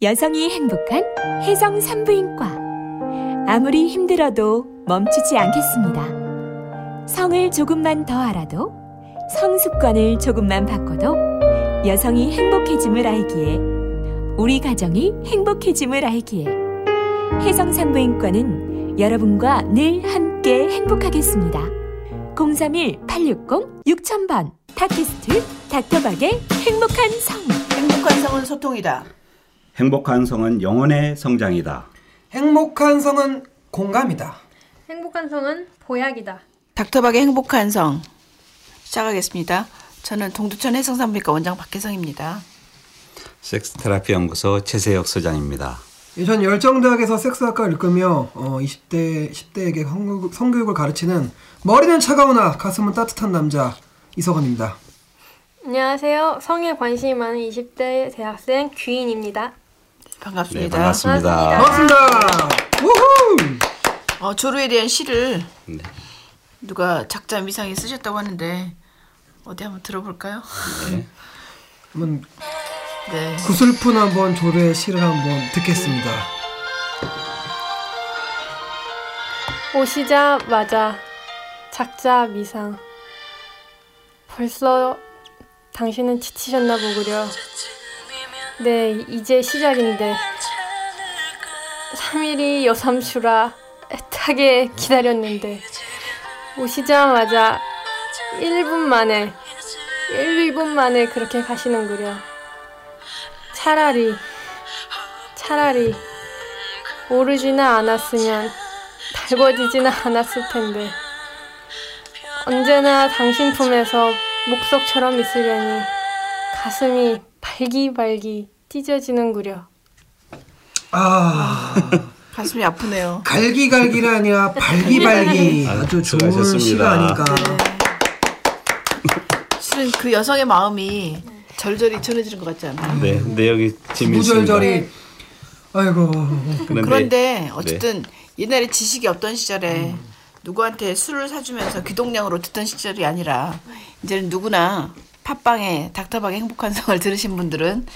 여성이 행복한 혜성 산부인과 아무리 힘들어도 멈추지 않겠습니다. 성을 조금만 더 알아도 성습관을 조금만 바꿔도 여성이 행복해짐을 알기에 우리 가정이 행복해짐을 알기에 혜성 산부인과는 여러분과 늘 함께 행복하겠습니다. 031-860-6000번 팟캐스트 닥터박의 행복한 성 행복한 성은 소통이다. 행복한 성은 영혼의 성장이다. 행복한 성은 공감이다. 행복한 성은 보약이다. 닥터박의 행복한 성 시작하겠습니다. 저는 동두천 해성산부인과 원장 박혜성입니다. 섹스 테라피 연구소 최세혁 소장입니다. 예, 전 열정대학에서 섹스학과를 이끌며 어, 20대, 10대에게 성교육, 성교육을 가르치는 머리는 차가우나 가슴은 따뜻한 남자 이석원입니다. 안녕하세요. 성에 관심이 많은 20대 대학생 귀인입니다. 반갑습니다. 네, 반갑습니다. 반갑습니다. 우후! 어, 조루에 대한 시를 네. 누가 작자 미상에 쓰셨다고 하는데 어디 한번 들어볼까요? 네. 한번 네. 구슬픈 한번 조례 시를 한번 듣겠습니다. 오시자마자 작자 미상. 벌써 당신은 지치셨나 보구려. 네, 이제 시작인데. 3일이 여삼수라 애타게 기다렸는데. 오시자마자 1분 만에, 1분 만에 그렇게 가시는구려. 차라리, 차라리, 오르지나 않았으면 달궈지지는 않았을 텐데. 언제나 당신 품에서 목석처럼 있으려니 가슴이 발기발기 찢어지는구려. 아, 가슴이 아프네요. 갈기갈기가 아니라 발기발기 아, 아주 좋은. 시가 아닐까. 실은 그 여성의 마음이 절절히 전해지는 것 같지 않아요? 네, 내용이 재미있습니다. 무절절이 아이고 그런데, 그런데 어쨌든 옛날에 지식이 없던 시절에 누구한테 술을 사주면서 귀동냥으로 듣던 시절이 아니라 이제는 누구나 팟빵에 닥터방의 행복한 성을 들으신 분들은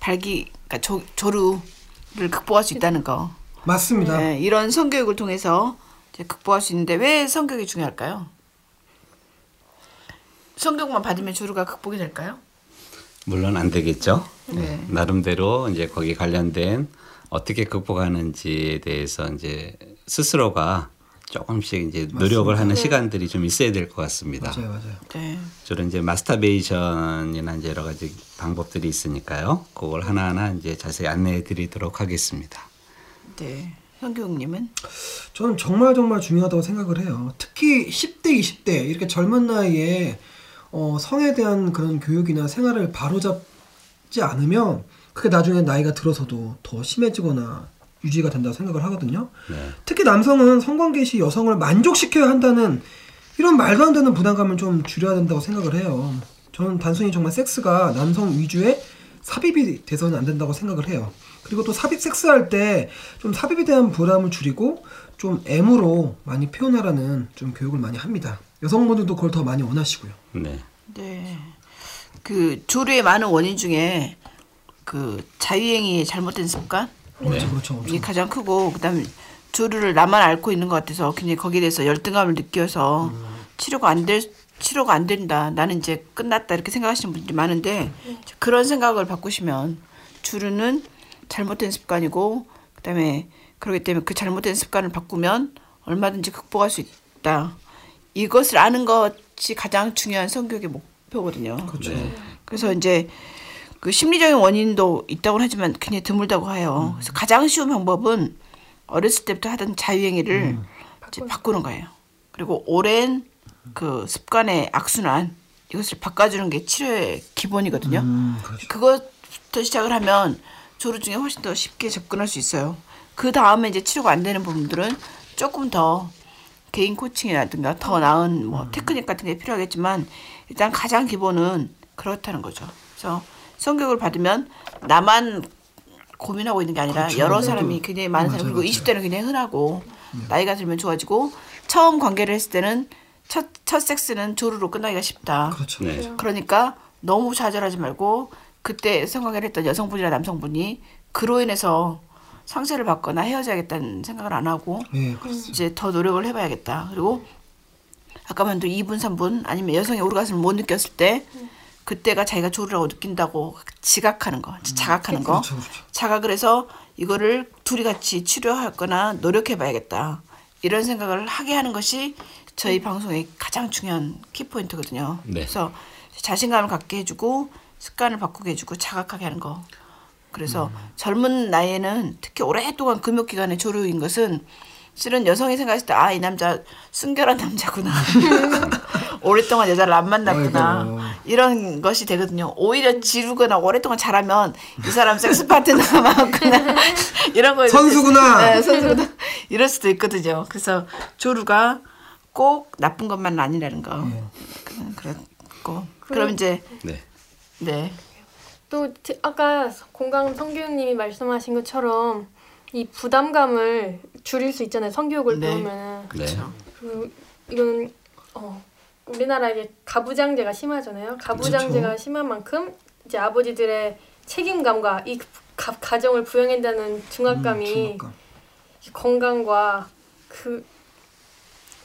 발기 그러니까 조, 조루를 극복할 수 있다는 거. 맞습니다. 네, 이런 성교육을 통해서 이제 극복할 수 있는데 왜 성교육이 중요할까요? 성교육만 받으면 조루가 극복이 될까요? 물론 안 되겠죠. 네. 나름대로 이제 거기 관련된 어떻게 극복하는지에 대해서 이제 스스로가 조금씩 이제 노력을 하는 시간들이 좀 있어야 될 것 같습니다. 맞아요, 맞아요. 네. 주로 이제 마스터베이션이나 이제 여러 가지 방법들이 있으니까요. 그걸 하나하나 이제 자세히 안내해 드리도록 하겠습니다. 네. 성교육님은 저는 정말 정말 중요하다고 생각을 해요. 특히 10대, 20대 이렇게 젊은 나이에 어, 성에 대한 그런 교육이나 생활을 바로잡지 않으면 그게 나중에 나이가 들어서도 더 심해지거나 유지가 된다고 생각을 하거든요. 네. 특히 남성은 성관계 시 여성을 만족시켜야 한다는 이런 말도 안 되는 부담감을 좀 줄여야 된다고 생각을 해요. 저는 단순히 정말 섹스가 남성 위주의 삽입이 돼서는 안 된다고 생각을 해요. 그리고 또 삽입 섹스할 때 좀 삽입에 대한 부담을 줄이고 좀 M으로 많이 표현하라는 좀 교육을 많이 합니다. 여성분들도 그걸 더 많이 원하시고요. 네. 네. 그 조류의 많은 원인 중에 그 자유행위의 잘못된 습관 그렇죠, 그렇죠. 이게 가장 크고 그다음에 조류를 나만 앓고 있는 것 같아서 굉장히 거기에 대해서 열등감을 느껴서 치료가 안 될 치료가 안 된다. 나는 이제 끝났다 이렇게 생각하시는 분들이 많은데 그런 생각을 바꾸시면 주류는 잘못된 습관이고 그다음에 그렇기 때문에 그 잘못된 습관을 바꾸면 얼마든지 극복할 수 있다. 이것을 아는 것이 가장 중요한 성교육의 목표거든요. 그렇죠. 그래서 이제 그 심리적인 원인도 있다고 하지만 굉장히 드물다고 해요. 그래서 가장 쉬운 방법은 어렸을 때부터 하던 자유행위를 이제 바꾸는 거예요. 그리고 오랜 그 습관의 악순환 이것을 바꿔주는 게 치료의 기본이거든요. 음, 그렇죠. 그것부터 시작을 하면 조루 중에 훨씬 더 쉽게 접근할 수 있어요. 그 다음에 이제 치료가 안 되는 부분들은 조금 더 개인 코칭이라든가 더 나은 뭐 테크닉 같은 게 필요하겠지만 일단 가장 기본은 그렇다는 거죠. 그래서 성교육을 받으면 나만 고민하고 있는 게 아니라 그렇죠. 여러 네, 사람이 또- 굉장히 많은 사람 그리고 맞아요. 20대는 굉장히 흔하고 나이가 들면 좋아지고 처음 관계를 했을 때는 첫, 첫 섹스는 조루로 끝나기가 쉽다. 그렇죠. 네. 그러니까 너무 좌절하지 말고 그때 성관계를 했던 여성분이나 남성분이 그로 인해서 상처를 받거나 헤어져야겠다는 생각을 안 하고 예, 그렇습니다. 이제 더 노력을 해봐야겠다. 그리고 아까 말한 2분, 3분 아니면 여성의 오르가즘을 못 느꼈을 때 그때가 자기가 조르라고 느낀다고 지각하는 거, 자각하는 거. 그렇죠, 그렇죠. 자각을 해서 이거를 둘이 같이 치료하거나 노력해봐야겠다. 이런 생각을 하게 하는 것이 저희 방송의 가장 중요한 키포인트거든요. 네. 그래서 자신감을 갖게 해주고 습관을 바꾸게 해주고 자각하게 하는 거. 그래서 젊은 나이에는 특히 오랫동안 금욕 기간에 조류인 것은 실은 여성이 생각했을 때 아 이 남자 순결한 남자구나. 오랫동안 여자를 안 만났구나. 아이고. 이런 것이 되거든요. 오히려 지루거나 오랫동안 잘하면 이 사람 섹스 파트너가 많구나. 이런 거 선수구나. 네, 선수구나. 이럴 수도 있거든요. 그래서 조류가 꼭 나쁜 것만 아니라는 거. 그- 그랬고. 그럼 이제 네. 네. 또 티- 아까 공강 성교육님이 말씀하신 것처럼 이 부담감을 줄일 수 있잖아요. 성교육을 네. 배우면은 네. 그 이건 어 우리나라에 가부장제가 심하잖아요. 가부장제가 그렇죠. 심한 만큼 이제 아버지들의 책임감과 이 가, 가정을 부양한다는 중압감이 음, 건강과 그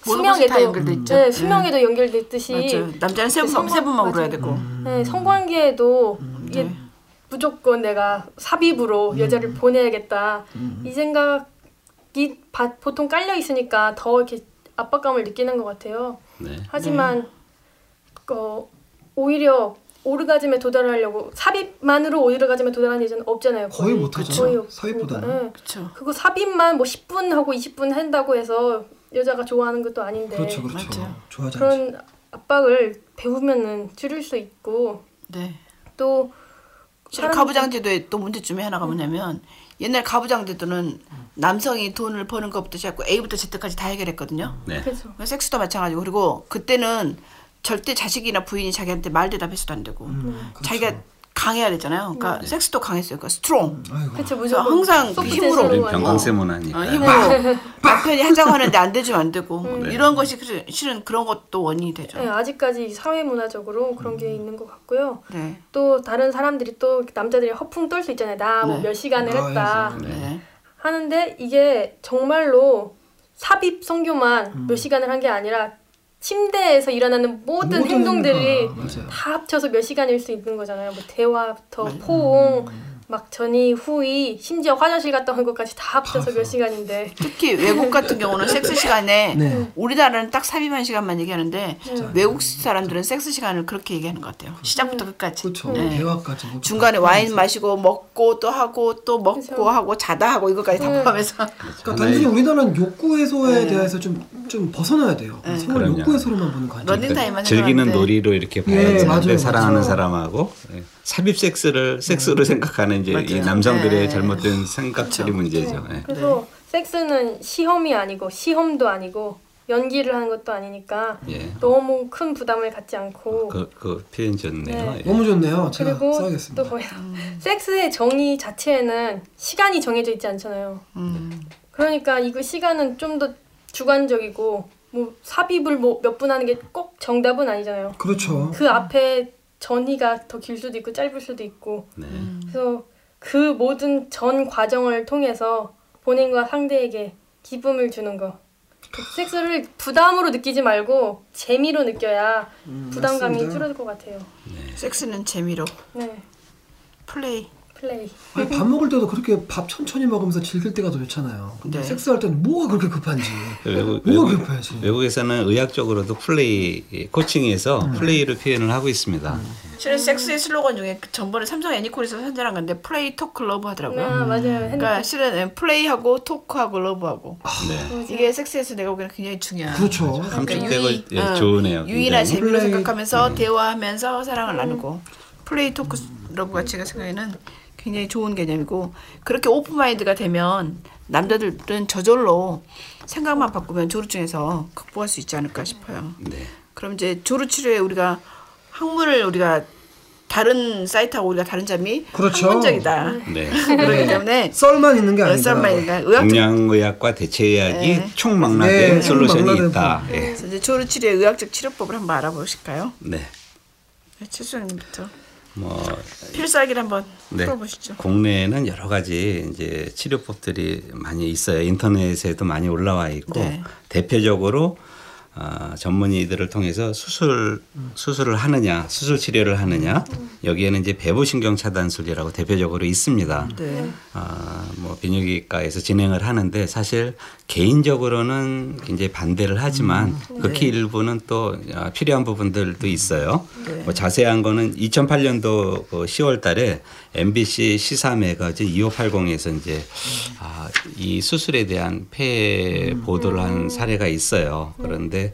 수명에도 연결돼 있죠. 네, 수명에도 연결됐듯이 맞죠 남자는 세, 분, 성관- 세 분만 울어야 맞아요. 되고 네, 성관계에도 이게 네. 무조건 내가 삽입으로 여자를 보내야겠다 이 생각 이 바- 보통 깔려 있으니까 더 이렇게 압박감을 느끼는 것 같아요. 네. 하지만 어, 오히려 오르가즘에 도달하려고 삽입만으로 오르가즘에 도달하는 여자는 없잖아요. 거의 못하죠. 거의. 삽입보다는. 네. 그렇죠 그거 삽입만 뭐 10분 하고 20분 한다고 해서 여자가 좋아하는 것도 아닌데 그렇죠, 그렇죠. 맞아요. 좋아하지 않죠. 그런 압박을 배우면은 줄일 수 있고 네 또 사람들이- 가부장제도의 또 문제점이 하나가 뭐냐면 옛날 가부장제도는 남성이 돈을 버는 것부터 시작하고 A부터 Z까지 다 해결했거든요. 네. 그래서 섹스도 마찬가지고 그리고 그때는 절대 자식이나 부인이 자기한테 말 대답해서도 안 되고 음, 그렇죠. 강해야 되잖아요. 그러니까 섹스도 강했어요. 그러니까 strong. 그렇죠 그래서 무조건 항상 그 힘으로 하는 병광세 어, 문화니까. 힘으로 남편이 하자고 하는데 안 되지면 안 되고 네. 이런 것이 그- 실은 그런 것도 원인이 되죠. 네, 아직까지 사회 문화적으로 그런 게 있는 것 같고요. 네. 또 다른 사람들이 또 남자들이 허풍 떨 수 있잖아요. 나 뭐 네. 몇 시간을 아, 했다 네. 네. 하는데 이게 정말로 삽입 성교만 음. 몇 시간을 한 게 아니라 침대에서 일어나는 모든, 모든 행동들이 맞아요. 다 합쳐서 몇 시간일 수 있는 거잖아요. 뭐 대화부터 포옹, 막 전이 후이, 심지어 화장실 갔다 온 것까지 다 합쳐서 몇 시간인데. 특히 외국 같은 경우는 섹스 시간에 네. 우리나라는 딱 삽입한 시간만 얘기하는데 외국 사람들은 섹스 시간을 그렇게 얘기하는 것 같아요. 시작부터 끝까지. 그렇죠. 네. 대화까지 뭐 중간에 다 와인. 마시고 먹고 또 하고 또 먹고 그죠. 하고 자다 하고 이거까지 다 네. 포함해서 그러니까 단순히 우리나라는 욕구 해소에 네. 대해서 좀 좀 벗어나야 돼요. 생활 그럼요. 욕구 해소로만 보는 관점. 런닝 타임만 즐기는. 놀이로 이렇게 봐야 예, 되는데 맞아요, 사랑하는 맞아요. 사람하고 예, 삽입 섹스를 섹스로 생각하는 이제 이 맞아요. 남성들의 네. 잘못된 생각들이 문제죠. 예. 그래서 섹스는 시험이 아니고 시험도 아니고 연기를 하는 것도 아니니까 예. 너무 큰 부담을 갖지 않고 그, 그 표현 좋네요. 네. 예. 너무 좋네요. 제가 그리고 써야겠습니다. 또 거기다 섹스의 정의 자체에는 시간이 정해져 있지 않잖아요. 음. 그러니까 이거 시간은 좀 더 주관적이고 뭐 삽입을 뭐 몇 분 하는 게 꼭 정답은 아니잖아요. 그렇죠. 그 앞에 전이가 더 길 수도 있고 짧을 수도 있고 네. 그래서 그 모든 전 과정을 통해서 본인과 상대에게 기쁨을 주는 거. 그 섹스를 부담으로 느끼지 말고 재미로 느껴야 부담감이 맞습니다. 줄어들 것 같아요. 섹스는 재미로 네, 플레이. 플레이. 아니, 밥 먹을 때도 그렇게 밥 천천히 먹으면서 즐길 때가 더 좋잖아요. 근데 네. 섹스할 때는 뭐가 그렇게 급한지. 외국, 뭐가 외국, 급해야지. 외국에서는 의학적으로도 play coaching에서 음. play를 표현을 하고 있습니다. 실은 섹스의 슬로건 중에 그 전번에 삼성 애니콜에서 선전한 건데 play talk love 하더라고요. 아 맞아요. 그러니까 핸드폰. 실은 play하고 talk하고 love하고 네. 이게 섹스에서 내가 보기에는 굉장히 중요한. 그렇죠. 함축되고 유의, 예, 어, 좋으네요. 유의나 굉장히. 재미로 play- 생각하면서 대화하면서 사랑을 나누고 play talk love가 제가 생각에는 굉장히 좋은 개념이고 그렇게 open mind가 되면 남자들은 저절로 생각만 바꾸면 조루증에서 극복할 수 있지 않을까 싶어요. 네. 그럼 이제 조루 치료에 우리가 학문을 우리가 다른 사이트하고 우리가 다른 점이 그렇죠. 학문적이다. 네. 그렇기 때문에 썰만 있는 게 의학적 동양의학과 대체의학이 네. 총망라된 네, 솔루션이 있다. 예. 그래서 이제 조루 치료의 의학적 치료법을 한번 알아보실까요? 네. 네, 최수영님부터. 뭐 필살기를 한번 네. 풀어보시죠. 국내에는 여러 가지 이제 치료법들이 많이 있어요. 인터넷에도 많이 올라와 있고 네. 대표적으로 어, 전문의들을 통해서 수술 수술을 하느냐, 수술 치료를 하느냐 여기에는 이제 배부신경 차단술이라고 대표적으로 있습니다. 네. 아, 뭐 비뇨기과에서 진행을 하는데 사실 개인적으로는 굉장히 반대를 하지만 극히 일부는 또 아, 필요한 부분들도 있어요. 뭐 자세한 거는 2008년도 그 10월달에 MBC 시사 매거진 2580에서 이제 아, 이 수술에 대한 폐해 보도를 한 사례가 있어요. 그런데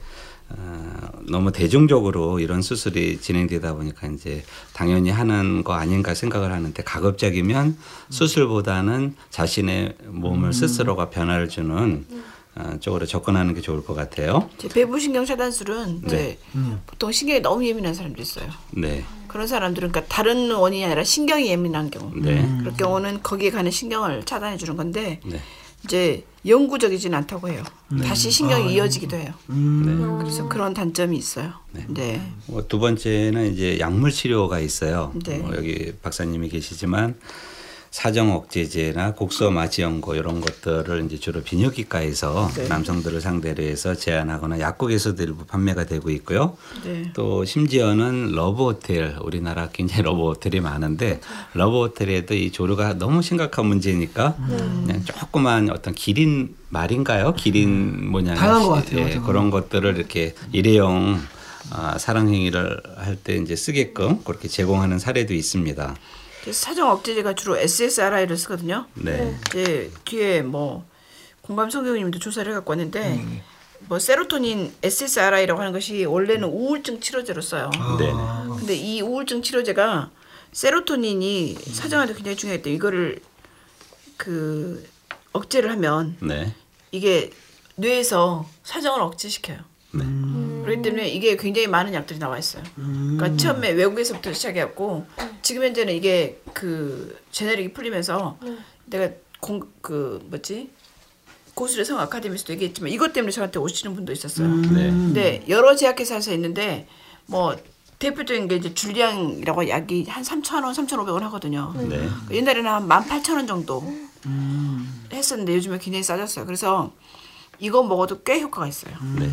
어, 너무 대중적으로 이런 수술이 진행되다 보니까 이제 당연히 하는 거 아닌가 생각을 하는데 가급적이면 수술보다는 자신의 몸을 스스로가 변화를 주는 어, 쪽으로 접근하는 게 좋을 것 같아요. 이제 배부신경 차단술은 이제 보통 신경이 너무 예민한 사람도 있어요. 네, 그런 사람들은 그러니까 다른 원인이 아니라 신경이 예민한 경우. 네, 그럴 경우는 거기에 가는 신경을 차단해 주는 건데 네, 이제 영구적이진 않다고 해요. 다시 신경이 이어지기도 해요. 음. 그래서 그런 단점이 있어요. 네. 뭐두 번째는 이제 약물 치료가 있어요. 네. 뭐 여기 박사님이 계시지만 사정 억제제나 국소 마취 연고 이런 것들을 이제 주로 비뇨기과에서 네. 남성들을 상대로 해서 제안하거나 약국에서도 일부 판매가 되고 있고요. 네. 또 심지어는 러브 호텔 우리나라 굉장히 러브 호텔이 많은데 러브 호텔에도 이 조루가 너무 심각한 문제니까 그냥 조그만 어떤 크림 말인가요? 크림 모양 다양한 것 같아요. 예. 그런 것들을 이렇게 일회용 아, 사랑 행위를 할 때 이제 쓰게끔 그렇게 제공하는 사례도 있습니다. 그래서 사정 억제제가 주로 SSRI를 쓰거든요. 네. 이제 뒤에 뭐 공감 성교님도 조사를 해 갖고 왔는데 뭐 세로토닌 SSRI라고 하는 것이 원래는 우울증 치료제로 써요. 네. 근데 이 우울증 치료제가 세로토닌이 사정한테 굉장히 중요했대. 이거를 그 억제를 하면 네. 이게 뇌에서 사정을 억제시켜요. 네. 그렇기 때문에 이게 굉장히 많은 약들이 나와 있어요. 그러니까 처음에 외국에서부터 시작해갖고 지금 현재는 이게 그 제네릭이 풀리면서 내가 공 그 뭐지 고술의 성 아카데미에서도 얘기했지만 이것 때문에 저한테 오시는 분도 있었어요. 네. 근데 여러 제약회사에서 있는데 뭐 대표적인 게 이제 줄리앙이라고 약이 한 3,000원, 3,500원 하거든요. 네. 옛날에는 한 18,000원 정도 했었는데 요즘에 굉장히 싸졌어요. 그래서 이거 먹어도 꽤 효과가 있어요. 네.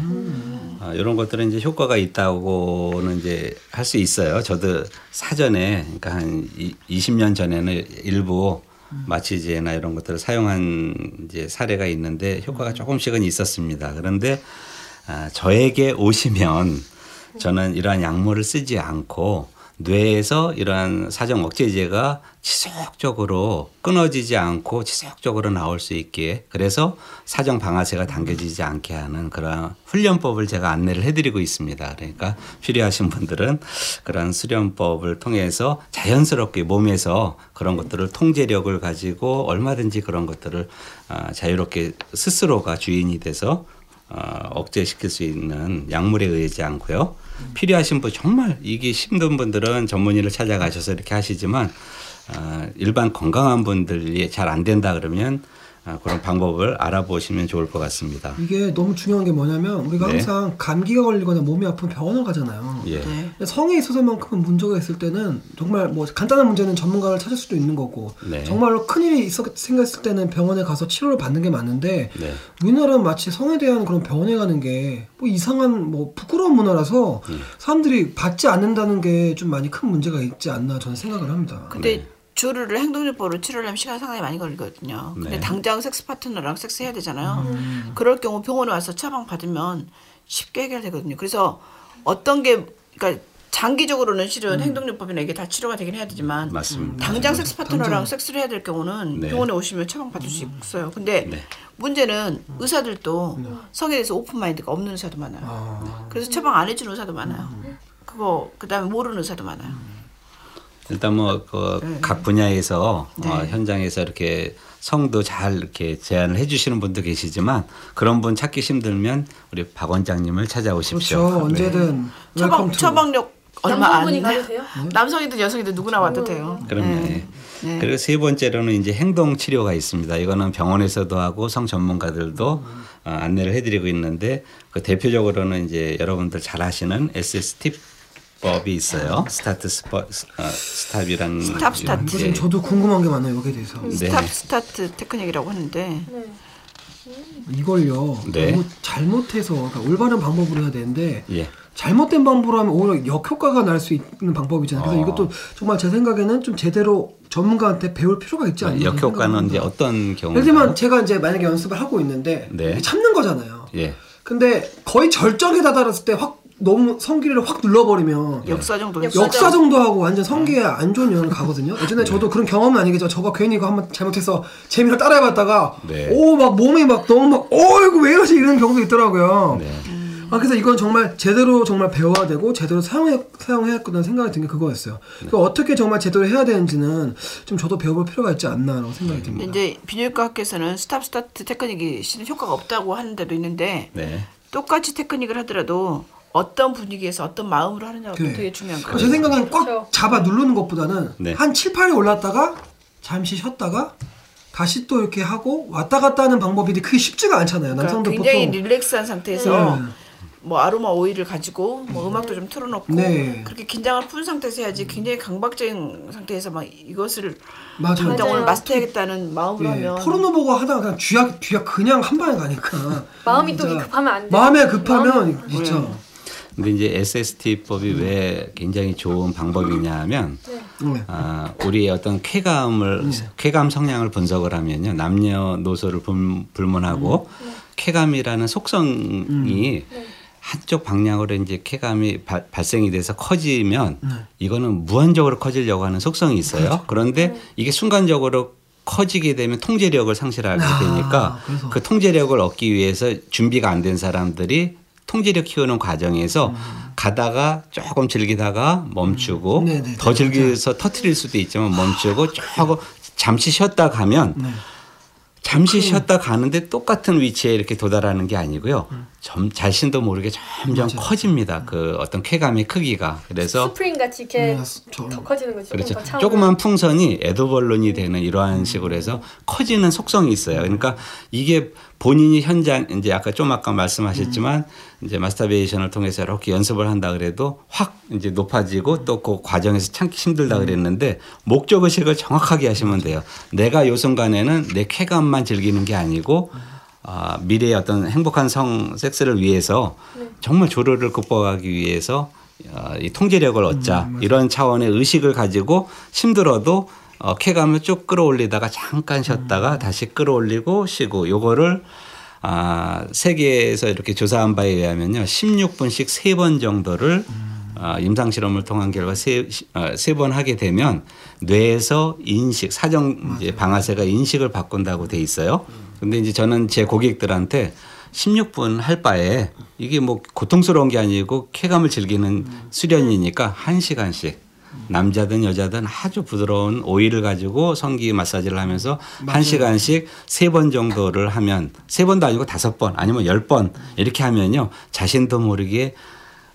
아, 이런 것들은 이제 효과가 있다고는 이제 할 수 있어요. 저도 사전에 그러니까 한 이, 20년 전에는 일부 마취제나 이런 것들을 사용한 이제 사례가 있는데 효과가 조금씩은 있었습니다. 그런데 아, 저에게 오시면 저는 이러한 약물을 쓰지 않고 뇌에서 이러한 사정 억제제가 지속적으로 끊어지지 않고 지속적으로 나올 수 있게 그래서 사정 방아쇠가 당겨지지 않게 하는 그러한 훈련법을 제가 안내를 해드리고 있습니다. 그러니까 필요하신 분들은 그러한 수련법을 통해서 자연스럽게 몸에서 그런 것들을 통제력을 가지고 얼마든지 그런 것들을 아, 자유롭게 스스로가 주인이 돼서 어, 억제시킬 수 있는 약물에 의하지 않고요. 필요하신 분 정말 이게 힘든 분들은 전문의를 찾아가셔서 이렇게 하시지만 어, 일반 건강한 분들이 잘 안 된다 그러면 어, 그런 방법을 알아보시면 좋을 것 같습니다. 이게 너무 중요한 게 뭐냐면 우리가 네. 항상 감기가 걸리거나 몸이 아프면 병원을 가잖아요. 예. 네. 성에 있어서만큼은 문제가 있을 때는 정말 뭐 간단한 문제는 전문가를 찾을 수도 있는 거고 네. 정말로 큰 일이 있었, 생겼을 때는 병원에 가서 치료를 받는 게 맞는데 네. 우리나라는 마치 성에 대한 그런 병원에 가는 게 뭐 이상한 뭐 부끄러운 문화라서 음. 사람들이 받지 않는다는 게 좀 많이 큰 문제가 있지 않나 저는 생각을 합니다. 근데 조루를 행동요법으로 치료하려면 시간 이 상당히 많이 걸리거든요. 근데 네. 당장 섹스 파트너랑 섹스 해야 되잖아요. 그럴 경우 병원에 와서 처방 받으면 쉽게 해결되거든요. 그래서 어떤 게 그러니까 장기적으로는 실은 행동요법이나 이게 다 치료가 되긴 해야 되지만 맞습니다. 당장 섹스 파트너랑 섹스를 해야 될 경우는 네. 병원에 오시면 처방 받을 수 있어요. 근데 네. 문제는 의사들도 성에 대해서 open mind가 없는 의사도 많아요. 그래서 처방 안 해주는 의사도 많아요. 그거 그다음에 모르는 의사도 많아요. 일단 뭐그각 분야에서 네. 어, 현장에서 이렇게 성도 잘 이렇게 제안을 해주시는 분도 계시지만 그런 분 찾기 힘들면 우리 박 원장님을 찾아오십시오. 그렇죠. 언제든 처방 welcome to. 처방료 얼마 안 돼. 돼요? 남성이든 여성이든 누구나 와도 돼요. 그럼요. 네. 예. 그리고 세 번째로는 이제 행동 치료가 있습니다. 이거는 병원에서도 하고 성 전문가들도 어, 안내를 해드리고 있는데 그 대표적으로는 이제 여러분들 잘 아시는 SS 기법이 있어요. start 스퍼 어, stop이라는 stop, start. 무슨 저도 궁금한 게 많아요 여기에 대해서 네. stop start technique이라고 하는데 네. 이걸요 네. 너무 잘못해서 그러니까 올바른 방법으로 해야 되는데 예. 잘못된 방법으로 하면 오히려 역효과가 날 수 있는 방법이잖아요. 그래서 어. 이것도 정말 제 생각에는 좀 제대로 전문가한테 배울 필요가 있지 않나. 역효과는 이제 어떤 경우? 예를 들면 제가 이제 만약에 연습을 하고 있는데 네. 참는 거잖아요. 예. 근데 거의 절정에 다다랐을 때 확 너무 성기를 확 눌러버리면 역사 정도 역사 역사 정도 하고 완전 성기에 안 좋은 영향을 가거든요. 예전에 저도 그런 경험은 아니겠죠. 저가 괜히 이거 한번 잘못해서 재미로 따라해봤다가 네. 오 막 몸이 막 너무 막 어 이거 왜 이러지 이런 경우도 있더라고요. 네. 아 그래서 이건 정말 제대로 정말 배워야 되고 제대로 사용해 사용해야 했다는 생각이 든 게 그거였어요. 그 어떻게 정말 제대로 해야 되는지는 좀 저도 배워볼 필요가 있지 않나라고 생각이 듭니다. 이제 비뇨기과 학회에서는 stop start technique이 실은 효과가 없다고 하는 데도 있는데 네. 똑같이 테크닉을 하더라도 어떤 분위기에서 어떤 마음으로 하느냐가 또 그래. 되게 중요한 제 거예요. 생각엔 꽉 그렇죠. 잡아 누르는 것보다는 네. 한 7, 8에 올랐다가 잠시 쉬었다가 다시 또 이렇게 하고 왔다 갔다 하는 방법이 크게 쉽지가 않잖아요. 그러니까 남성들 굉장히 보통 relax한 상태에서 네. 뭐 아로마 오일을 가지고 뭐 음악도 좀 틀어놓고 네. 그렇게 긴장을 푼 상태에서 해야지 굉장히 강박적인 상태에서 막 이것을. 당장 오늘. 마스터해야겠다는 마음으로 예, 하면 포르노 보고 하다가 그냥 쥐약 쥐약 그냥 한 방에 가니까 마음이 또 급하면 안 돼. 마음에 급하면 진짜 근데 이제 SST법이 왜 굉장히 좋은 방법이냐 하면 네. 아, 우리의 어떤 쾌감을 쾌감 성향을 분석을 하면요 남녀노소를 불, 불문하고 쾌감이라는 속성이 한쪽 방향으로 이제 쾌감이 발, 발생이 돼서 커지면 이거는 무한적으로 커지려고 하는 속성이 있어요. 그런데 이게 순간적으로 커지게 되면 통제력을 상실하게 아, 되니까 그래서. 그 통제력을 얻기 위해서 준비가 안 된 사람들이 통제력 키우는 과정에서 가다가 조금 즐기다가 멈추고 음. 더 즐겨서 터트릴 수도 있지만 멈추고 조금 잠시 쉬었다 가면 네. 잠시 쉬었다 가는데 똑같은 위치에 이렇게 도달하는 게 아니고요. 음. 점, 자신도 모르게 점점 커집니다. 그 어떤 쾌감의 크기가. 그래서 스프링 같이 이렇게 음, 저- 더 커지는 거죠. 그렇죠. 더 차오르는. 조그만 풍선이 애드벌룬이 되는 이러한 식으로 해서 커지는 속성이 있어요. 그러니까 이게 본인이 현장 이제 아까 좀 아까 말씀하셨지만 이제 마스터베이션을 통해서 이렇게 연습을 한다 그래도 확 이제 높아지고 또 그 과정에서 참기 힘들다 그랬는데 목적 의식을 정확하게 하시면 돼요. 내가 요 순간에는 내 쾌감만 즐기는 게 아니고 아, 미래의 어떤 행복한 성 섹스를 위해서 정말 조르를 극복하기 위해서 어, 이 통제력을 얻자. 이런 차원의 의식을 가지고 힘들어도 어, 쾌감을 쭉 끌어올리다가 잠깐 쉬었다가 다시 끌어올리고 쉬고. 요거를 아, 세계에서 이렇게 조사한 바에 의하면요. 16분씩 세 번 정도를 아, 임상 실험을 통한 결과 세번 하게 되면 뇌에서 인식 사정 이제 방아쇠가 인식을 바꾼다고 돼 있어요. 근데 이제 저는 제 고객들한테 16분 할 바에 이게 뭐 고통스러운 게 아니고 쾌감을 즐기는 수련이니까 1시간씩 남자든 여자든 아주 부드러운 오일을 가지고 성기 마사지를 하면서 한 시간씩 세 번 정도를 하면 세 번도 아니고 다섯 번 아니면 열 번 이렇게 하면요 자신도 모르게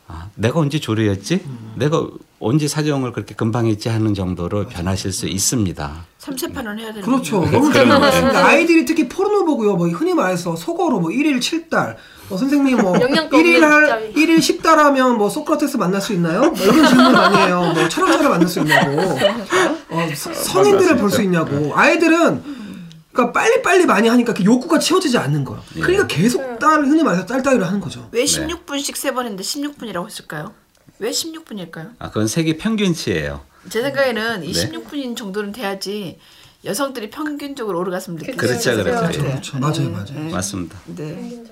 아, 내가 언제 조류였지? 내가 언제 사정을 그렇게 금방 했지 하는 정도로 변하실 수 있습니다. 삼세판은 해야 되는 그렇죠. 거죠. 너무 잘 그런 말씀입니다. 아이들이 특히 포르노 보고요. 뭐 흔히 말해서 속어로 뭐 1일 7달. 뭐 선생님 뭐 영양가 1일 없는 할 진짜. 1일 10달 하면 뭐 소크라테스 만날 수 있나요? 뭐 이런 질문 많이 해요. 뭐 철학자를 만날 수 있냐고. 어, 서- 성인들을 볼 수 있냐고. 아이들은 그러니까 빨리빨리 많이 하니까 그 욕구가 채워지지 않는 거예요. 그러니까 계속 딸 흔히 말해서 딸딸이를 하는 거죠. 왜 16분씩 세 번 했는데 16분이라고 했을까요? 왜 16분일까요? 아, 그건 세계 평균치예요. 제 생각에는 이 네. 16분인 정도는 돼야지 여성들이 평균적으로 오르가슴을 느끼는 그렇죠, 것 그렇죠. 같아요. 그렇죠. 맞아요, 맞아요. 맞습니다. 네.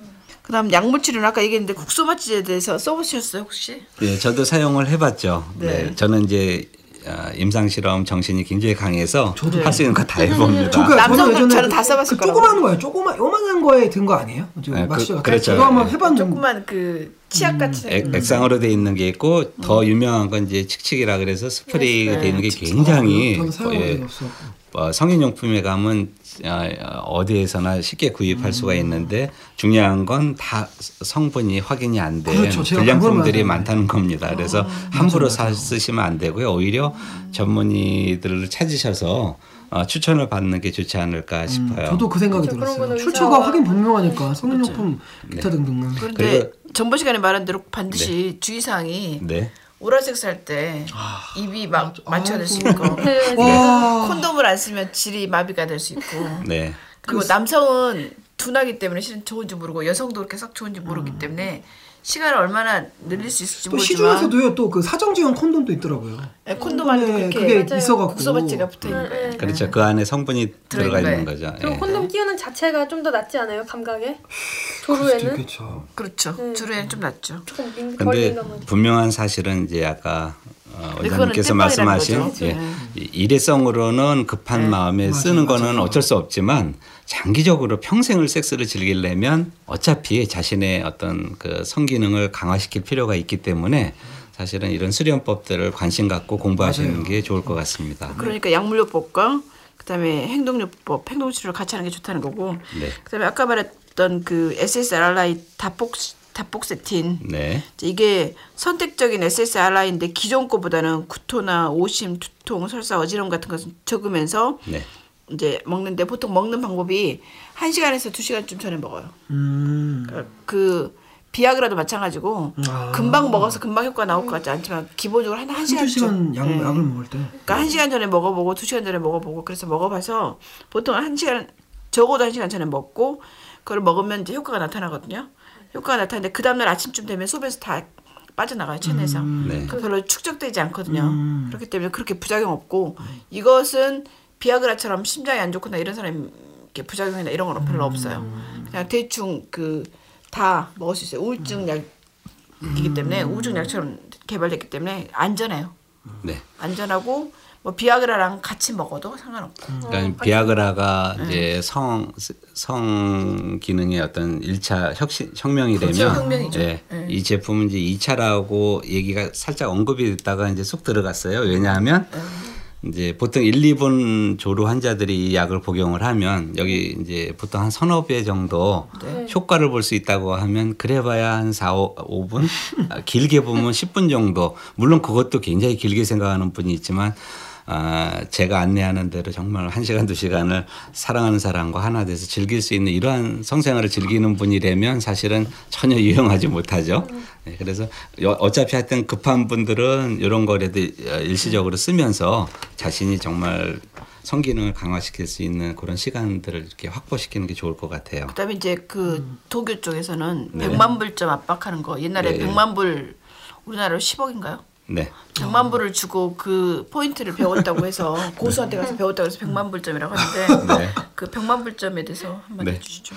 그다음 약물 치료는 아까 얘기했는데 국소 마취제에 대해서 써보셨어요 혹시? 예, 저도 사용을 해봤죠. 네. 네. 저는 이제 아, 임상 실험 정신이 굉장히 강해서. 할 수 있는 거 다 해봅니다. 예전에 저는 그- 다 써봤을 그 거라고. 조그만 거예요. 조그만 요만한 거에 든 거 아니에요? 저 네, 그- 마취가 그렇죠. 제가 한번 네. 해봤는데 조그만 그 치약 같은 액, 액상으로 돼 있는 게 있고 더 유명한 건 이제 칙칙이라 그래서 스프레이가 돼 있는 게 굉장히 사용한 예. 어, 성인용품에 가면 아, 어디에서나 쉽게 구입할 수가 있는데 중요한 건 다 성분이 확인이 안된 그렇죠. 불량품들이 많다는 겁니다. 그래서 함부로 사 쓰시면 안 되고요. 오히려 전문의들을 찾으셔서 어, 추천을 받는 게 좋지 않을까 싶어요. 저도 그 생각이 그렇죠. 들었어요. 출처가 의사와- 확인 분명하니까 성인용품 네. 기타 등등은 그런데 그리고- 전번 시간에 말한 대로 반드시 주의사항이 네. 오랄섹스 할때 입이 막 마취될 수. 있고 네, 와. 콘돔을 안 쓰면 질이 마비가 될 수 있고 네. 그리고 남성은 둔하기 때문에 실은 좋은지 모르고 여성도 그렇게 썩 좋은지 모르기 때문에 시간을 얼마나 늘릴 수 있을지 또 모르지만 시중에서도요 또 그 사정지원 콘돔도 있더라고요. 네, 콘돔 안에 그렇게 그게 맞아요. 있어갖고 국소바찌가 붙어 있는 거예요. 네. 그렇죠. 그 안에 성분이 들어가 있는. 거죠. 그리고 예. 콘돔 끼우는 자체가 좀 더 낫지 않아요? 감각에? 있겠죠. 그렇죠. 네. 주로에는 좀 낫죠. 조금 근데. 분명한 사실은 이제 아까 어, 원장님께서 말씀하신. 예, 네. 이- 일회성으로는 급한 마음에 맞아, 쓰는 맞아. 거는 어쩔 수 없지만 장기적으로 평생을 섹스를 즐기려면 어차피 자신의 어떤 그 성기능을 강화시킬 필요가 있기 때문에 사실은 이런 수련법들을 관심 갖고 공부하시는 맞아요. 게 좋을 것 같습니다. 그러니까 약물요법과 그다음에 행동요법, 행동치료를 같이 하는 게 좋다는 거고. 네. 그다음에 아까 말했 던그 SSRI 다폭 다폭세틴 네. 이게 선택적인 SSRI인데 기존 거보다는 구토나 오심, 두통, 설사, 어지럼 같은 것은 적으면서 네. 이제 먹는데 보통 먹는 방법이 1시간에서 2시간쯤 전에 먹어요. 음. 그러니까 그 비약이라도 마찬가지고 아. 금방 먹어서 금방 효과 나올 것 같지 않지만 기본적으로 한 1시간쯤 시간 약, 네. 약을 먹을 때. 그러니까 한 시간 전에 먹어보고 두 시간 전에 먹어보고 그래서 먹어봐서 보통 한 시간 적어도 한 시간 전에 먹고 그걸 먹으면 이제 효과가 나타나거든요. 효과가 나타나는데 그 다음날 아침쯤 되면 속에서 다 빠져나가요 체내에서. 네. 그 별로 축적되지 않거든요. 음. 그렇기 때문에 그렇게 부작용 없고 이것은 비아그라처럼 심장이 안 좋거나 이런 사람이 이렇게 부작용이나 이런 건 별로 없어요. 그냥 대충 그 다 먹을 수 있어요. 우울증 약이기 때문에 우울증 약처럼 개발됐기 때문에 안전해요. 네. 안전하고 뭐 비아그라랑 같이 먹어도 상관없고. 그러니까 비아그라가 이제 성, 성 기능의 어떤 1차 혁신, 혁명이라면 그렇죠, 혁명이죠. 예, 네. 이 제품은 이제 2차라고 얘기가 살짝 언급이 됐다가 이제 쑥 들어갔어요. 왜냐하면 이제 보통 1, 2분 조루 환자들이 이 약을 복용을 하면 여기 이제 보통 한 서너 배 정도 효과를 볼 수 있다고 하면 그래봐야 한 4, 5, 분? 길게 보면 10분 정도. 물론 그것도 굉장히 길게 생각하는 분이 있지만 아, 제가 안내하는 대로 정말 한 시간 두 시간을 사랑하는 사람과 하나 돼서 즐길 수 있는 이러한 성생활을 즐기는 분이라면 사실은 전혀 유용하지 못하죠. 네, 그래서 여- 어차피 하여튼 급한 분들은 이런 거라도 어, 일시적으로 쓰면서 자신이 정말 성기능을 강화시킬 수 있는 그런 시간들을 이렇게 확보시키는 게 좋을 것 같아요. 그다음에 이제 그 도교 쪽에서는 100만 불점 압박하는 거 옛날에 네. 100만 불 우리나라로 10억인가요? 네. 100만 불을 주고 그 포인트를 배웠다고 해서 고수한테 가서 배웠다고 해서 100만 불점이라고 하는데 네. 그 100만 불점에 대해서 한마디 네. 해주시죠.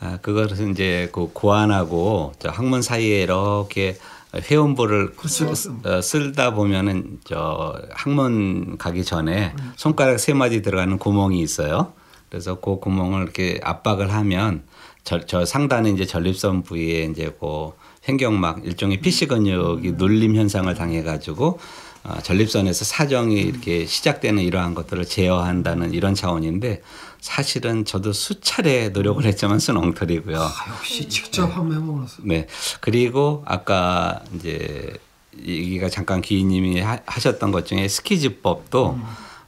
아, 그것은 이제 그 고안하고 저 학문 사이에 이렇게 회원부를 쓰, 어, 쓰다 보면은 저 학문 가기 전에 손가락 세 마디 들어가는 구멍이 있어요. 그래서 그 구멍을 이렇게 압박을 하면 저, 저 상단에 이제 전립선 부위에 이제 그 횡격막 일종의 피시 근육이 눌림 현상을 당해 가지고 어, 전립선에서 사정이 이렇게 시작되는 이러한 것들을 제어한다는 이런 차원인데 사실은 저도 수차례 노력을 했지만 쓴 엉터리고요. 아, 역시 직접 한번 해먹었어. 네. 그리고 아까 이제 얘기가 잠깐 기인님이 하- 하셨던 것 중에 스키즈법도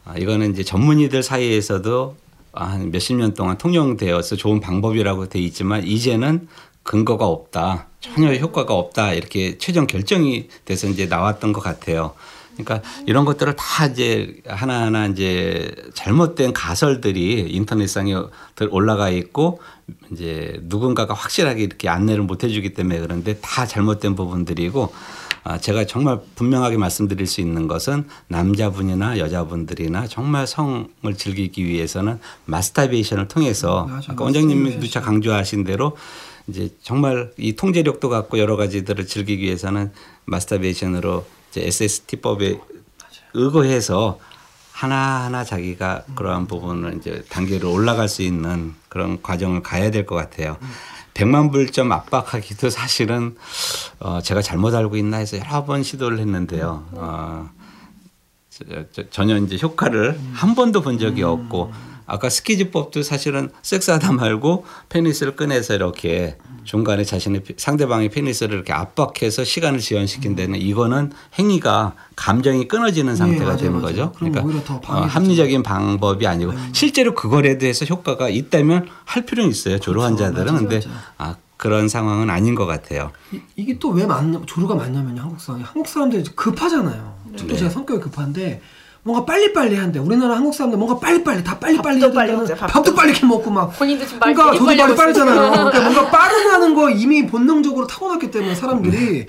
아, 이거는 이제 전문의들 사이에서도 한 몇십 년 동안 통용되어서 좋은 방법이라고 돼 있지만 이제는 근거가 없다. 전혀 효과가 없다. 이렇게 최종 결정이 돼서 이제 나왔던 것 같아요. 그러니까 이런 것들을 다 이제 하나하나 이제 잘못된 가설들이 인터넷상에 들- 올라가 있고 이제 누군가가 확실하게 이렇게 안내를 못 해주기 때문에 그런데 다 잘못된 부분들이고 아, 제가 정말 분명하게 말씀드릴 수 있는 것은 남자분이나 여자분들이나 정말 성을 즐기기 위해서는 마스터베이션을 통해서 맞아, 아까 원장님이. 누차 강조하신 대로 이제 정말 이 통제력도 갖고 여러 가지들을 즐기기 위해서는 마스터베이션으로 이제 SST법에 의거해서 하나하나 자기가 그러한 부분을 이제 단계로 올라갈 수 있는 그런 과정을 가야 될 것 같아요. 백만 불점 압박하기도 사실은 어 제가 잘못 알고 있나 해서 여러 번 시도를 했는데요. 어 전혀 이제 효과를 한 번도 본 적이 없고 아까 스키즈법도 사실은 섹스하다 말고 페니스를 꺼내서 이렇게 중간에 자신의 피- 상대방의 페니스를 이렇게 압박해서 시간을 지연시킨다는 이거는 행위가 감정이 끊어지는 상태가 맞아요, 되는 맞아요. 거죠. 더 어. 합리적인 방법이 아니고 실제로 그거에 대해서 효과가 있다면 할 필요는 있어요. 조로 환자들은 맞아요, 근데. 아 그런 상황은 아닌 것 같아요. 이, 이게 또왜 많냐 조류가 많냐면요 한국 사람 한국 사람들이 급하잖아요. 특히 네. 제가 성격이 급한데 뭔가 빨리빨리 한대. 우리나라 한국 사람들 뭔가 빨리빨리 다 빨리빨리 밥도 빨리 먹자, 밥도. 밥도 빨리 이렇게 먹고 막 본인도 지금 말 그러니까 저도 빨리 말이 빠르잖아요. 그러니까 뭔가 빠르다는 거 이미 본능적으로 타고났기 때문에 사람들이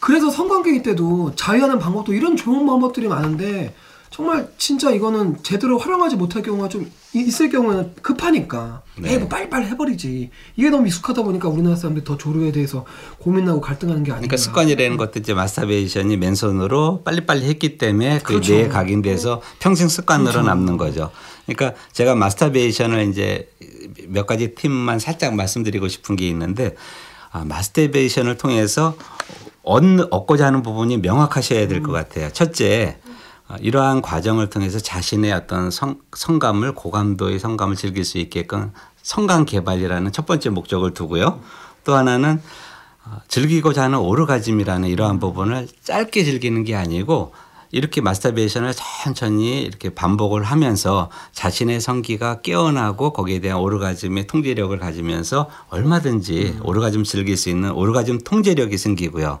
그래서 성관계일 때도 자위하는 방법도 이런 좋은 방법들이 많은데 정말 진짜 이거는 제대로 활용하지 못할 경우가 좀 이- 있을 경우에는 급하니까 네. 에이 뭐 빨리빨리 해버리지 이게 너무 익숙하다 보니까 우리나라 사람들이 더 조류에 대해서 고민하고 갈등하는 게 아닌가 그러니까 습관이라는 것도 이제 마스터베이션이 맨손으로 빨리빨리 했기 때문에 그 그렇죠. 뇌에 각인돼서 평생 습관으로 남는 거죠. 그러니까 제가 마스터베이션을 이제 몇 가지 팁만 살짝 말씀드리고 싶은 게 있는데 아, 마스터베이션을 통해서 얻, 얻고자 하는 부분이 명확하셔야 될 것 같아요. 첫째, 어, 이러한 과정을 통해서 자신의 어떤 성, 성감을 고감도의 성감을 즐길 수 있게끔 성감 개발이라는 첫 번째 목적을 두고요. 또 하나는 어, 즐기고자 하는 오르가즘이라는 이러한 부분을 짧게 즐기는 게 아니고 이렇게 마스터베이션을 천천히 이렇게 반복을 하면서 자신의 성기가 깨어나고 거기에 대한 오르가즘의 통제력을 가지면서 얼마든지 오르가즘 즐길 수 있는 오르가즘 통제력이 생기고요.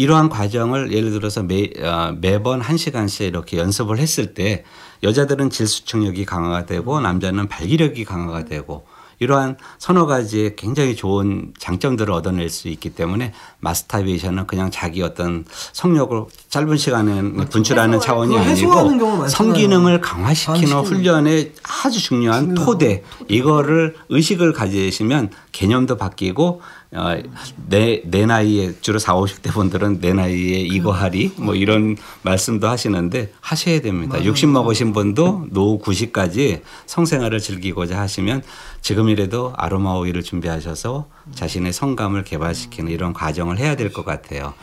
이러한 과정을 예를 들어서 매, 어, 매번 한 시간씩 이렇게 연습을 했을 때 여자들은 질수청력이 강화가 되고 남자는 발기력이 강화가 되고 이러한 서너 가지의 굉장히 좋은 장점들을 얻어낼 수 있기 때문에 마스터베이션은 그냥 자기 어떤 성욕을 짧은 시간에 분출하는 차원이 아니고. 성기능을 강화시키는. 훈련의 아주 중요한. 토대 이거를 의식을 가지시면 개념도 바뀌고 어, 내, 내 나이에 주로 4, 50대 분들은 내 나이에 이거 하리 뭐 이런 말씀도 하시는데 하셔야 됩니다. 60 먹으신 분도 노후 90까지 성생활을 즐기고자 하시면 지금이라도 아로마 오일을 준비하셔서 자신의 성감을 개발시키는 이런 과정을 해야 될 것 같아요.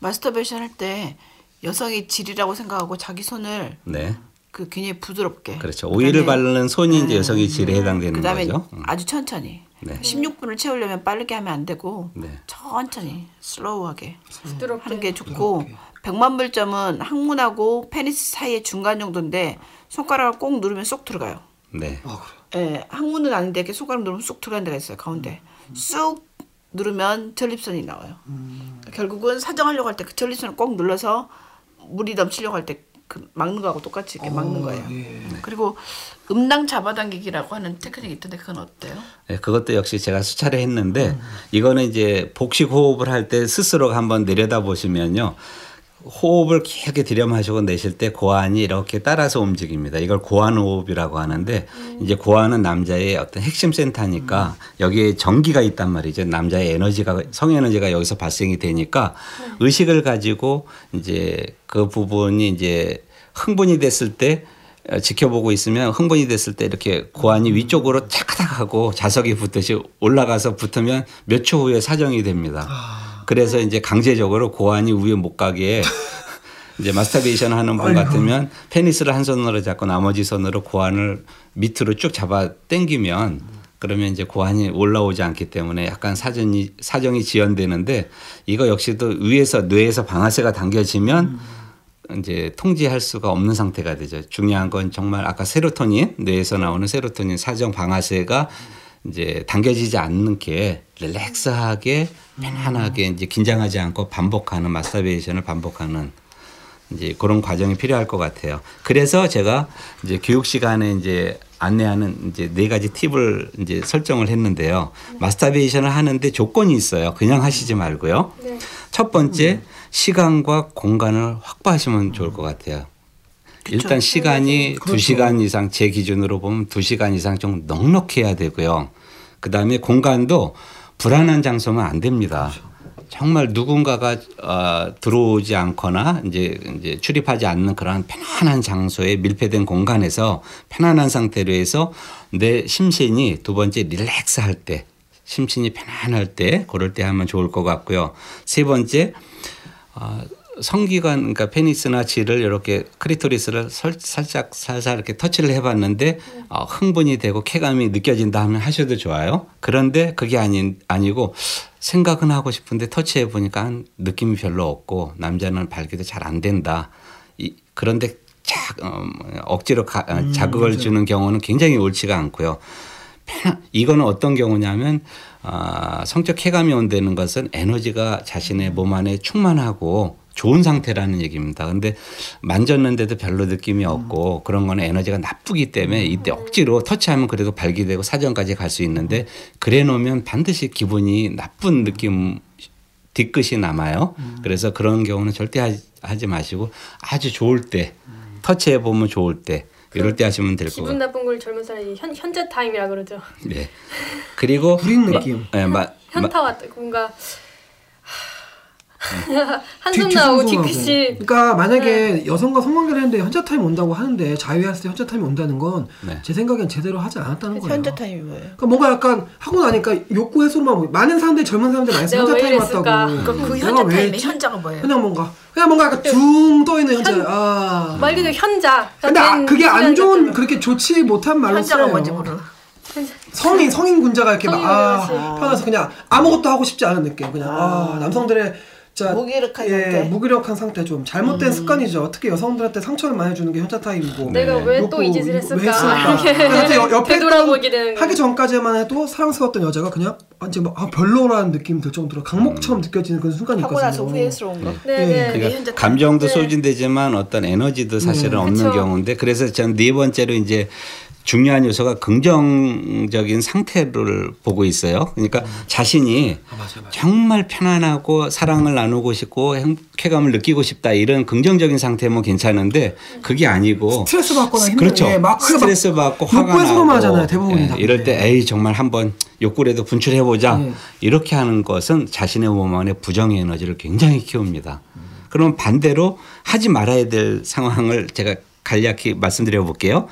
마스터베이션 할 때 여성이 질이라고 생각하고 자기 손을 네. 그 굉장히 부드럽게 그렇죠. 오일을 바르는 손이 이제 여성의 질에 해당되는 그다음에 거죠. 음. 아주 천천히 네. 16분을 채우려면 빠르게 하면 안 되고 네. 천천히 슬로우하게 부드럽게 하는 게 좋고 100만 불점은 항문하고 페니스 사이의 중간 정도인데 손가락을 꼭 누르면 쏙 들어가요. 네. 아, 그래. 예, 항문은 아닌데 이렇게 손가락 누르면 쏙 들어가는 데가 있어요 가운데 쑥 누르면 전립선이 나와요. 결국은 사정하려고 할 때 그 전립선을 꼭 눌러서 물이 넘치려고 할 때 그 막는 거하고 똑같이 이렇게 막는 거예요. 예. 그리고 음낭 잡아당기기라고 하는 테크닉이 있던데 그건 어때요? 네, 그것도 역시 제가 수차례 했는데 이거는 이제 복식 호흡을 할 때 스스로 한번 내려다 보시면요. 호흡을 길게 들여 마시고 내쉴 때 고환이 이렇게 따라서 움직입니다. 이걸 고환 호흡이라고 하는데 이제 고환은 남자의 어떤 핵심 센터니까 여기에 전기가 있단 말이죠. 남자의 에너지가 성 에너지가 여기서 발생이 되니까 의식을 가지고 이제 그 부분이 이제 흥분이 됐을 때 어, 지켜보고 있으면 흥분이 됐을 때 이렇게 고환이 위쪽으로 차카닥 하고 자석이 붙듯이 올라가서 붙으면 몇 초 후에 사정이 됩니다. 그래서 이제 강제적으로 고환이 위에 못 가게 이제 마스터베이션 하는 분 같으면 페니스를 한 손으로 잡고 나머지 손으로 고환을 밑으로 쭉 잡아 당기면 그러면 이제 고환이 올라오지 않기 때문에 약간 사정이 사정이 지연되는데 이거 역시도 위에서 뇌에서 방아쇠가 당겨지면 이제 통제할 수가 없는 상태가 되죠. 중요한 건 정말 아까 세로토닌 뇌에서 나오는 세로토닌 사정 방아쇠가 이제 당겨지지 않는 게 릴렉스하게 편안하게 이제 긴장하지 않고 반복하는 마스터베이션을 반복하는 이제 그런 과정이 필요할 것 같아요. 그래서 제가 이제 교육 시간에 이제 안내하는 이제 네 가지 팁을 이제 설정을 했는데요. 마스터베이션을 하는데 조건이 있어요. 그냥 하시지 말고요. 네. 첫 번째 시간과 공간을 확보하시면 좋을 것 같아요. 일단 시간이 두 시간 이상 제 기준으로 보면 두 시간 이상 좀 넉넉해야 되고요. 그 다음에 공간도 불안한 장소면 안 됩니다. 정말 누군가가 어, 들어오지 않거나 이제 이제 출입하지 않는 그런 편안한 장소에 밀폐된 공간에서 편안한 상태로 해서 내 심신이 두 번째 relax 할 때 심신이 편안할 때 그럴 때 하면 좋을 것 같고요. 세 번째 어, 성기관 그러니까 페니스나 질을 이렇게 클리토리스를 설, 살짝 살살 이렇게 터치를 해봤는데 어, 흥분이 되고 쾌감이 느껴진다 하면 하셔도 좋아요. 그런데 그게 아닌 아니고 생각은 하고 싶은데 터치해 보니까 느낌이 별로 없고 남자는 발기도 잘 안 된다. 이, 그런데 자, 어, 억지로 가, 어, 자극을 주는 경우는 굉장히 옳지가 않고요. 편- 이거는 어떤 경우냐면 아, 성적 쾌감이 온다는 것은 에너지가 자신의 몸 안에 충만하고 좋은 상태라는 얘기입니다. 근데 만졌는데도 별로 느낌이 없고 그런 거는 에너지가 나쁘기 때문에 이때 억지로 터치하면 그래도 발기되고 사전까지 갈 수 있는데 그래 놓으면 반드시 기분이 나쁜 느낌 뒤끝이 남아요. 그래서 그런 경우는 절대 하지, 하지 마시고 아주 좋을 때 터치해 보면 좋을 때 이럴 때 하시면 될것 기분 같아요. 나쁜 걸 젊은 사람이 현, 현재 타임이라 그러죠. 네. 그리고 마- 느낌. 예, 마- 마- 현타 왔다 뭔가 한숨 뒤- 나오고. 뒤끝이 그러니까 만약에 여성과 성관계를 했는데 현자 타임 온다고 하는데 자위했을 때 현자 타임이 온다는 건제 네. 생각엔 제대로 하지 않았다는 거예요. 현자 타임이 뭐예요? 그러니까 뭔가 약간 하고 나니까 욕구 해소로만 보고 많은 사람들이 젊은 사람들 많이 현자 왜 타임? 왔다고. 그러니까 그 현자 왜 타임의? 현자가 뭐예요? 그냥 뭔가 그냥 뭔가 약간 둥 떠 있는 현자. 아. 말 그대로 현자. 근데 아, 된 그게 안 좋은. 그렇게 좋지 못한 말로 현자가 써요. 뭔지 모르. 성인 성인 군자가 이렇게 막아 군자지. 편해서 그냥 아무것도 하고 싶지 않은 느낌. 그냥 아, 남성들의 자 무기력한 예, 상태. 무기력한 상태 좀 잘못된 습관이죠. 특히 여성들한테 상처를 많이 주는 게 현자 타임이고. 내가 네. 왜 욕구, 또이 짓을 왜 했을까? 여- 옆에 되돌아보게 있던- 되는 거. 하기 전까지만 해도 사랑스러웠던 여자가 그냥 아, 이제 막 아, 별로라는 느낌 들 정도로 강목처럼 느껴지는 그런 순간이 하고 있거든요. 나서 후회스러운 거. 네, 예. 네. 그러니까. 감정도 네. 소진되지만 어떤 에너지도 사실은 없는 그쵸. 경우인데 그래서 전 네 번째로 이제 중요한 요소가 긍정적인 상태를 보고 있어요. 그러니까 자신이 정말 편안하고 사랑을 나누고 싶고 행- 쾌감을 느끼고 싶다 이런 긍정적인 상태면 괜찮은데 그게 아니고 스트레스 받거나 힘들 그렇죠. 때 막, 스트레스 받고 화가 나고 하잖아요, 대부분이 예, 다. 이럴 때 네. 에이 정말 한번 욕구라도 분출해 보자 네. 이렇게 하는 것은 자신의 몸 안에 부정 에너지를 굉장히 키웁니다. 그럼 반대로 하지 말아야 될 상황을 제가 간략히 말씀드려 볼게요.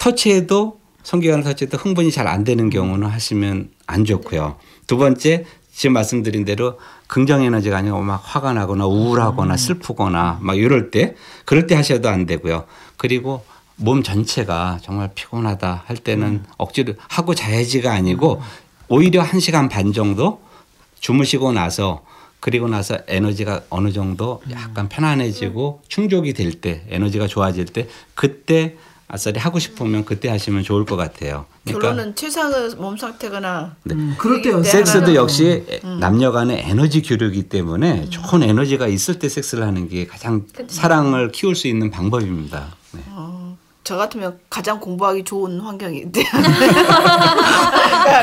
터치해도 성기관을 터치해도 흥분이 잘 안 되는 경우는 하시면 안 좋고요. 두 번째 지금 말씀드린 대로 긍정 에너지가 아니고 막 화가 나거나 우울하거나 슬프거나 막 이럴 때 그럴 때 하셔도 안 되고요. 그리고 몸 전체가 정말 피곤하다 할 때는 억지로 하고 자야지가 아니고 오히려 한 시간 반 정도 주무시고 나서 그리고 나서 에너지가 어느 정도 약간 편안해지고 충족이 될 때 에너지가 좋아질 때 그때 아싸리 하고 싶으면 그때 하시면 좋을 것 같아요. 그러니까 결론은 최상의 몸 상태거나 음, 그럴 때 연습. 섹스도 역시 남녀 간의 에너지 교류이기 때문에 좋은 에너지가 있을 때 섹스를 하는 게 가장 사랑을 키울 수 있는 방법입니다. 네. 저 같으면 가장 공부하기 좋은 환경인데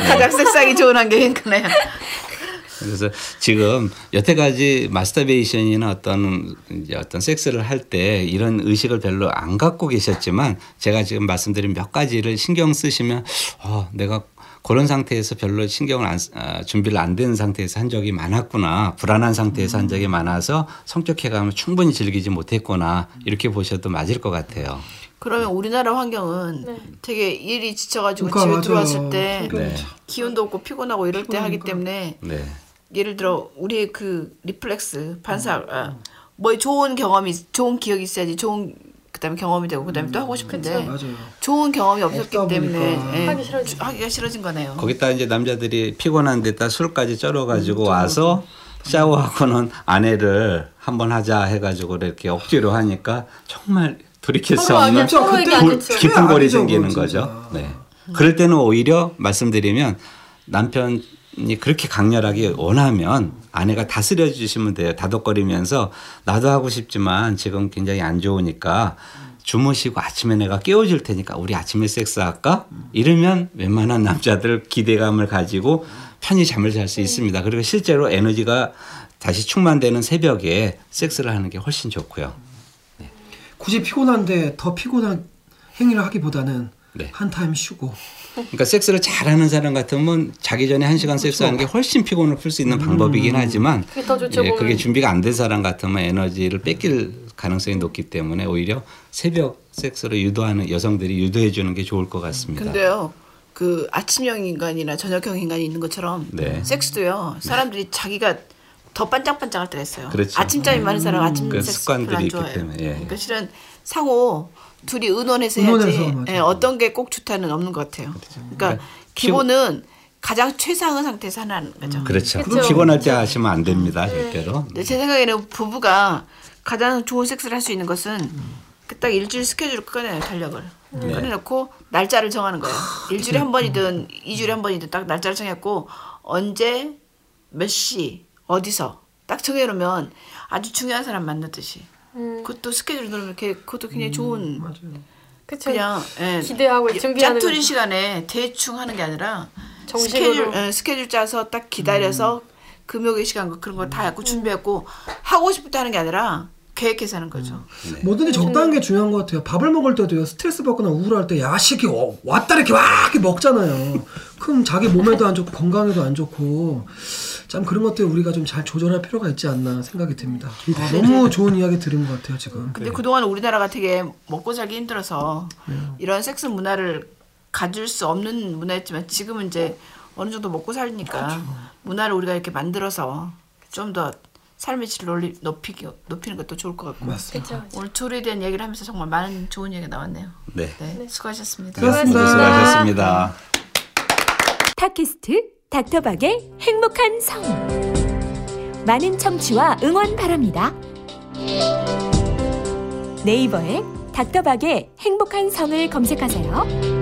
가장 섹스하기 좋은 환경인 거네요. 그래서 지금 여태까지 마스터베이션이나 어떤 이제 어떤 섹스를 할 때 이런 의식을 별로 안 갖고 계셨지만 제가 지금 말씀드린 몇 가지를 신경 쓰시면 어, 내가 그런 상태에서 별로 신경을 안, 쓰- 아, 준비를 안 된 상태에서 한 적이 많았구나 불안한 상태에서 한 적이 많아서 성적 쾌감을 충분히 즐기지 못했구나 이렇게 보셔도 맞을 것 같아요. 그러면 우리나라 환경은 네. 되게 일이 지쳐가지고 그러니까 집에 맞아요. 들어왔을 때 네. 기운도 없고 피곤하고 이럴 때 하기 때문에 네. 예를 들어 우리의 그 reflex 반사 아, 뭐 좋은 경험이 좋은 기억이 있어야지 좋은 그다음에 경험이 되고 그다음에 또 하고 싶은데 맞아요. 좋은 경험이 없었기 때문에. 예, 하기 싫어지. 주- 하기가 싫어진 거네요. 거기다 이제 남자들이 피곤한 데다 술까지 쩔어 가지고 와서 샤워하고는 아내를 한번 하자 해가지고 이렇게 억지로 하니까 정말 돌이킬 수 없는 좋죠. 깊은 골이 생기는 그건 거죠. 진짜. 네. 그럴 때는 오히려 말씀드리면 남편이 그렇게 강렬하게 원하면 아내가 다스려 주시면 돼요. 다독거리면서 나도 하고 싶지만 지금 굉장히 안 좋으니까 주무시고 아침에 내가 깨워줄 테니까 우리 아침에 섹스할까? 이러면 웬만한 남자들 기대감을 가지고 편히 잠을 잘 수 있습니다. 그리고 실제로 에너지가 다시 충만되는 새벽에 섹스를 하는 게 훨씬 좋고요. 굳이 피곤한데 더 피곤한 행위를 하기보다는 네. 한 타임 쉬고 그러니까 섹스를 잘하는 사람 같으면 자기 전에 한 시간 섹스하는 게 훨씬 피곤을 풀 수 있는 방법이긴 하지만 그게 더 좋죠, 예. 그게 준비가 안 된 사람 같으면 에너지를 뺏길 가능성이 높기 때문에 오히려 새벽 섹스로 유도하는 여성들이 유도해 주는 게 좋을 것 같습니다. 근데요. 그 아침형 인간이나 저녁형 인간이 있는 것처럼 네. 섹스도요. 사람들이 자기가 더 반짝반짝할 때가 있어요. 그렇죠. 아침잠이 많은 사람 은 아침 그 섹스 습관들이 있기 좋아해요. 때문에, 예. 그러니까 실은 상호 둘이 의논해서 해야지. 예, 어떤 게 꼭 좋다는 없는 것 같아요. 그러니까 그러니까 기본은 가장 최상의 상태에서 하나는 거죠. 그렇죠. 그렇죠. 피곤할 때 하시면 안 됩니다, 절대로. 근데 제 생각에는 부부가 가장 좋은 섹스를 할 수 있는 것은 그딱 일주일 스케줄을 꺼내요 달력을 꺼내놓고 날짜를 정하는 거예요. 일주일에 한 번이든 이주일에 한 번이든 딱 날짜를 정했고 언제 몇 시 어디서 딱 정해놓으면 아주 중요한 사람 만났듯이 음. 그것도 스케줄 넣으면 이렇게 그것도 굉장히 좋은 맞아요. 그쵸. 그냥 예, 기대하고 준비하는 짜투리. 시간에 대충 하는 게 아니라 정식으로. 스케줄 예, 스케줄 짜서 딱 기다려서 금요일 시간 거 그런 거다 했고 준비했고 하고 싶을 때 하는 게 아니라 계획해서 하는 거죠. 네. 뭐든지 적당한 게 중요한 것 같아요. 밥을 먹을 때도요. 스트레스 받거나 우울할 때 야식이 와- 왔다 이렇게 와 이렇게 먹잖아요. 그럼 자기 몸에도 안 좋고 건강에도 안 좋고 참 그런 것들 우리가 좀 잘 조절할 필요가 있지 않나 생각이 듭니다. 아, 너무 좋은 이야기 들은 것 같아요 지금. 근데 그동안 우리나라가 되게 먹고 살기 힘들어서 이런 섹스 문화를 가질 수 없는 문화였지만 지금은 이제 어느 정도 먹고 살니까 문화를 우리가 이렇게 만들어서 좀 더 삶의 질을 올리, 높이기, 높이는 것도 좋을 것 같고 맞습니다. 그쵸. 오늘 조리에 대한 얘기를 하면서 정말 많은 좋은 얘기가 나왔네요. 네. 네, 수고하셨습니다. 수고하셨습니다. 수고하셨습니다. 팟캐스트 닥터박의 행복한 성 많은 청취와 응원 바랍니다. 네이버에 닥터박의 행복한 성을 검색하세요.